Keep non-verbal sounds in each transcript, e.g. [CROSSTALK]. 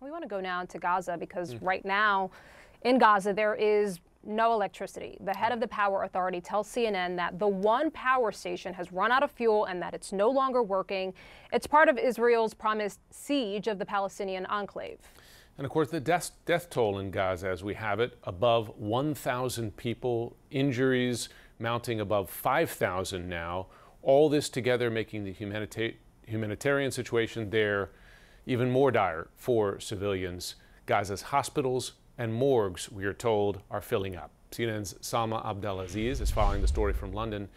We want to go now to Gaza because mm. right now in Gaza there is no electricity. The head of the power authority tells CNN that the one power station has run out of fuel and that it's no longer working. It's part of Israel's promised siege of the Palestinian enclave. And of course, the death, death toll in Gaza, as we have it, above 1,000 people, injuries mounting above 5,000 now. All this together making the humanita humanitarian situation there even more dire for civilians. Gaza's hospitals and morgues, we are told, are filling up. CNN's Salma Abdelaziz is following the story from London.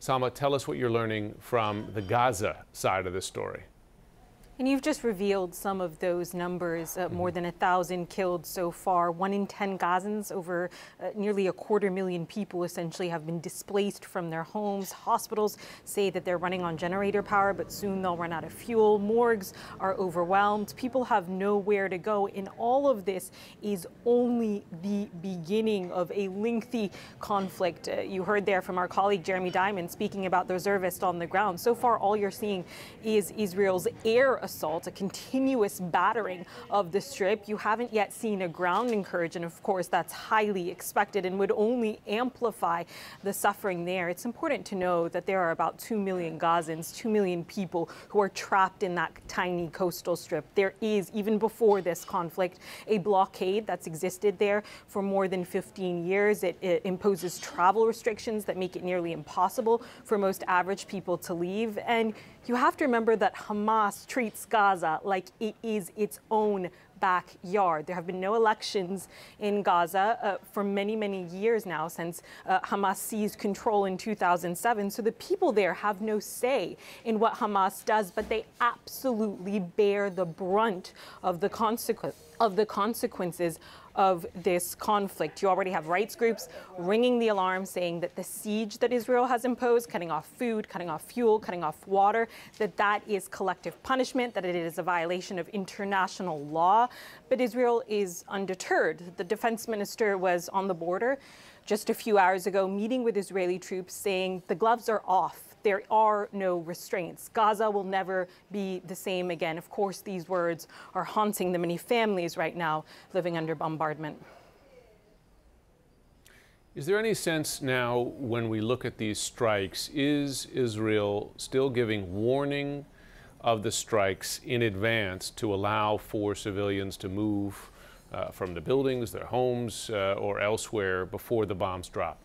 Sama, tell us what you're learning from the Gaza side of this story. And you've just revealed some of those numbers, uh, more mm-hmm. than a thousand killed so far. One in 10 Gazans, over uh, nearly a quarter million people essentially have been displaced from their homes. Hospitals say that they're running on generator power, but soon they'll run out of fuel. Morgues are overwhelmed. People have nowhere to go. And all of this is only the beginning of a lengthy conflict. Uh, you heard there from our colleague Jeremy Diamond speaking about the reservists on the ground. So far, all you're seeing is Israel's air assault, a continuous battering of the strip. You haven't yet seen a ground incursion, and of course, that's highly expected and would only amplify the suffering there. It's important to know that there are about 2 million Gazans, 2 million people who are trapped in that tiny coastal strip. There is, even before this conflict, a blockade that's existed there for more than 15 years. It, it imposes travel restrictions that make it nearly impossible for most average people to leave. And you have to remember that Hamas treats Gaza like it is its own backyard. There have been no elections in Gaza uh, for many, many years now since uh, Hamas seized control in 2007. So the people there have no say in what Hamas does, but they absolutely bear the brunt of the consequence of the consequences of this conflict. You already have rights groups ringing the alarm saying that the siege that Israel has imposed, cutting off food, cutting off fuel, cutting off water, that that is collective punishment, that it is a violation of international law. But Israel is undeterred. The defense minister was on the border just a few hours ago meeting with Israeli troops saying the gloves are off there are no restraints. Gaza will never be the same again. Of course, these words are haunting the many families right now living under bombardment. Is there any sense now, when we look at these strikes, is Israel still giving warning of the strikes in advance to allow for civilians to move uh, from the buildings, their homes, uh, or elsewhere before the bombs drop?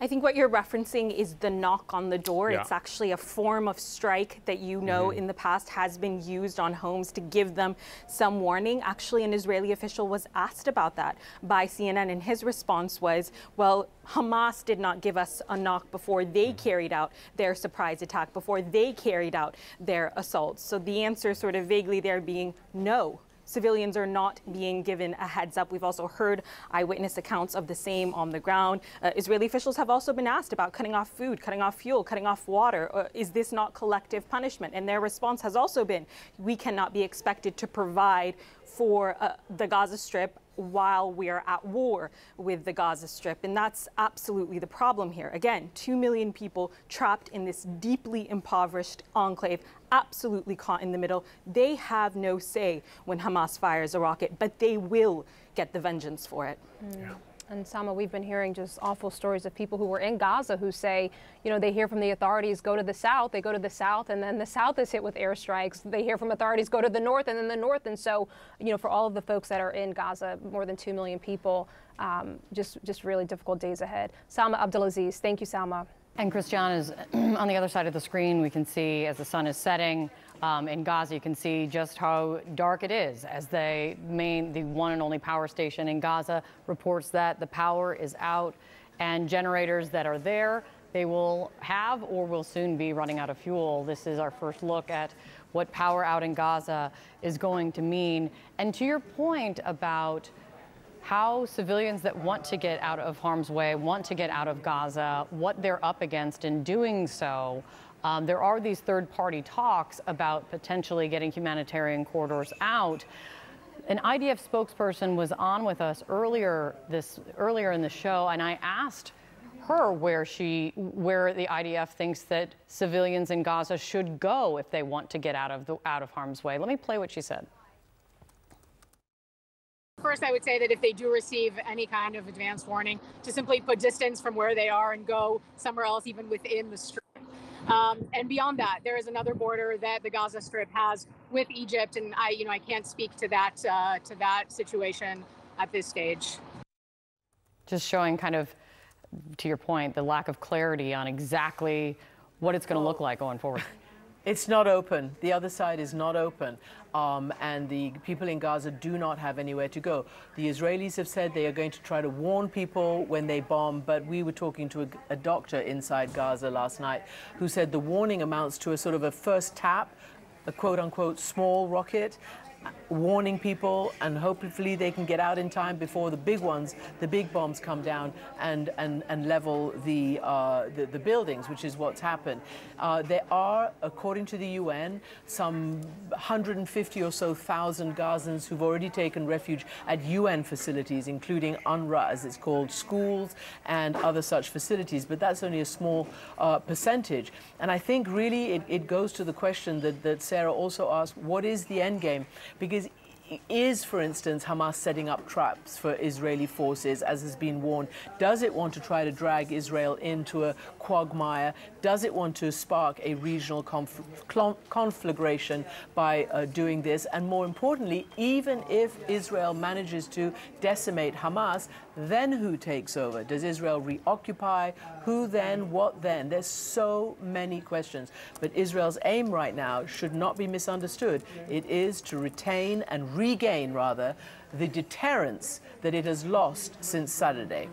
I think what you're referencing is the knock on the door. Yeah. It's actually a form of strike that you know mm-hmm. in the past has been used on homes to give them some warning. Actually, an Israeli official was asked about that by CNN, and his response was, well, Hamas did not give us a knock before they mm-hmm. carried out their surprise attack, before they carried out their assaults. So the answer, sort of vaguely there, being no civilians are not being given a heads up. We've also heard eyewitness accounts of the same on the ground. Uh, Israeli officials have also been asked about cutting off food, cutting off fuel, cutting off water. Uh, is this not collective punishment? And their response has also been we cannot be expected to provide for uh, the Gaza Strip while we're at war with the Gaza Strip. And that's absolutely the problem here. Again, 2 million people trapped in this deeply impoverished enclave, absolutely caught in the middle. They have no say when Hamas fires a rocket, but they will get the vengeance for it. Mm. Yeah. And Salma, we've been hearing just awful stories of people who were in Gaza who say, you know, they hear from the authorities, go to the south, they go to the south, and then the south is hit with airstrikes. They hear from authorities, go to the north, and then the north. And so, you know, for all of the folks that are in Gaza, more than 2 million people, um, just, just really difficult days ahead. Salma Abdelaziz, thank you, Salma. And Christiane is [CLEARS THROAT] on the other side of the screen. We can see as the sun is setting um, in Gaza, you can see just how dark it is as they main, the one and only power station in Gaza reports that the power is out and generators that are there, they will have or will soon be running out of fuel. This is our first look at what power out in Gaza is going to mean. And to your point about how civilians that want to get out of harm's way, want to get out of Gaza, what they're up against in doing so. Um, there are these third party talks about potentially getting humanitarian corridors out. An IDF spokesperson was on with us earlier this earlier in the show, and I asked her where she where the IDF thinks that civilians in Gaza should go if they want to get out of the out of harm's way. Let me play what she said. first, I would say that if they do receive any kind of advance warning, to simply put distance from where they are and go somewhere else, even within the strip. Um, and beyond that, there is another border that the Gaza Strip has with Egypt, and I, you know, I can't speak to that uh, to that situation at this stage. Just showing kind of, to your point, the lack of clarity on exactly what it's going to look like going forward. It's not open. The other side is not open. Um, and the people in Gaza do not have anywhere to go. The Israelis have said they are going to try to warn people when they bomb, but we were talking to a, a doctor inside Gaza last night who said the warning amounts to a sort of a first tap, a quote unquote small rocket, warning people, and hopefully they can get out in time before the big ones, the big bombs come down and, and, and level the, uh, the, the, buildings, which is what's happened. Uh, there are, according to the UN, some 150 or so thousand Gazans who've already taken refuge at UN facilities, including UNRWA, as it's called, schools and other such facilities. But that's only a small uh, percentage. And I think really it, it goes to the question that, that Sarah also asked, what is the end game? Because is, for instance, Hamas setting up traps for Israeli forces, as has been warned? Does it want to try to drag Israel into a quagmire? Does it want to spark a regional conf conflagration by uh, doing this? And more importantly, even if Israel manages to decimate Hamas, then who takes over? Does Israel reoccupy? Who then? What then? There's so many questions. But Israel's aim right now should not be misunderstood. It is to retain and regain, rather, the deterrence that it has lost since Saturday.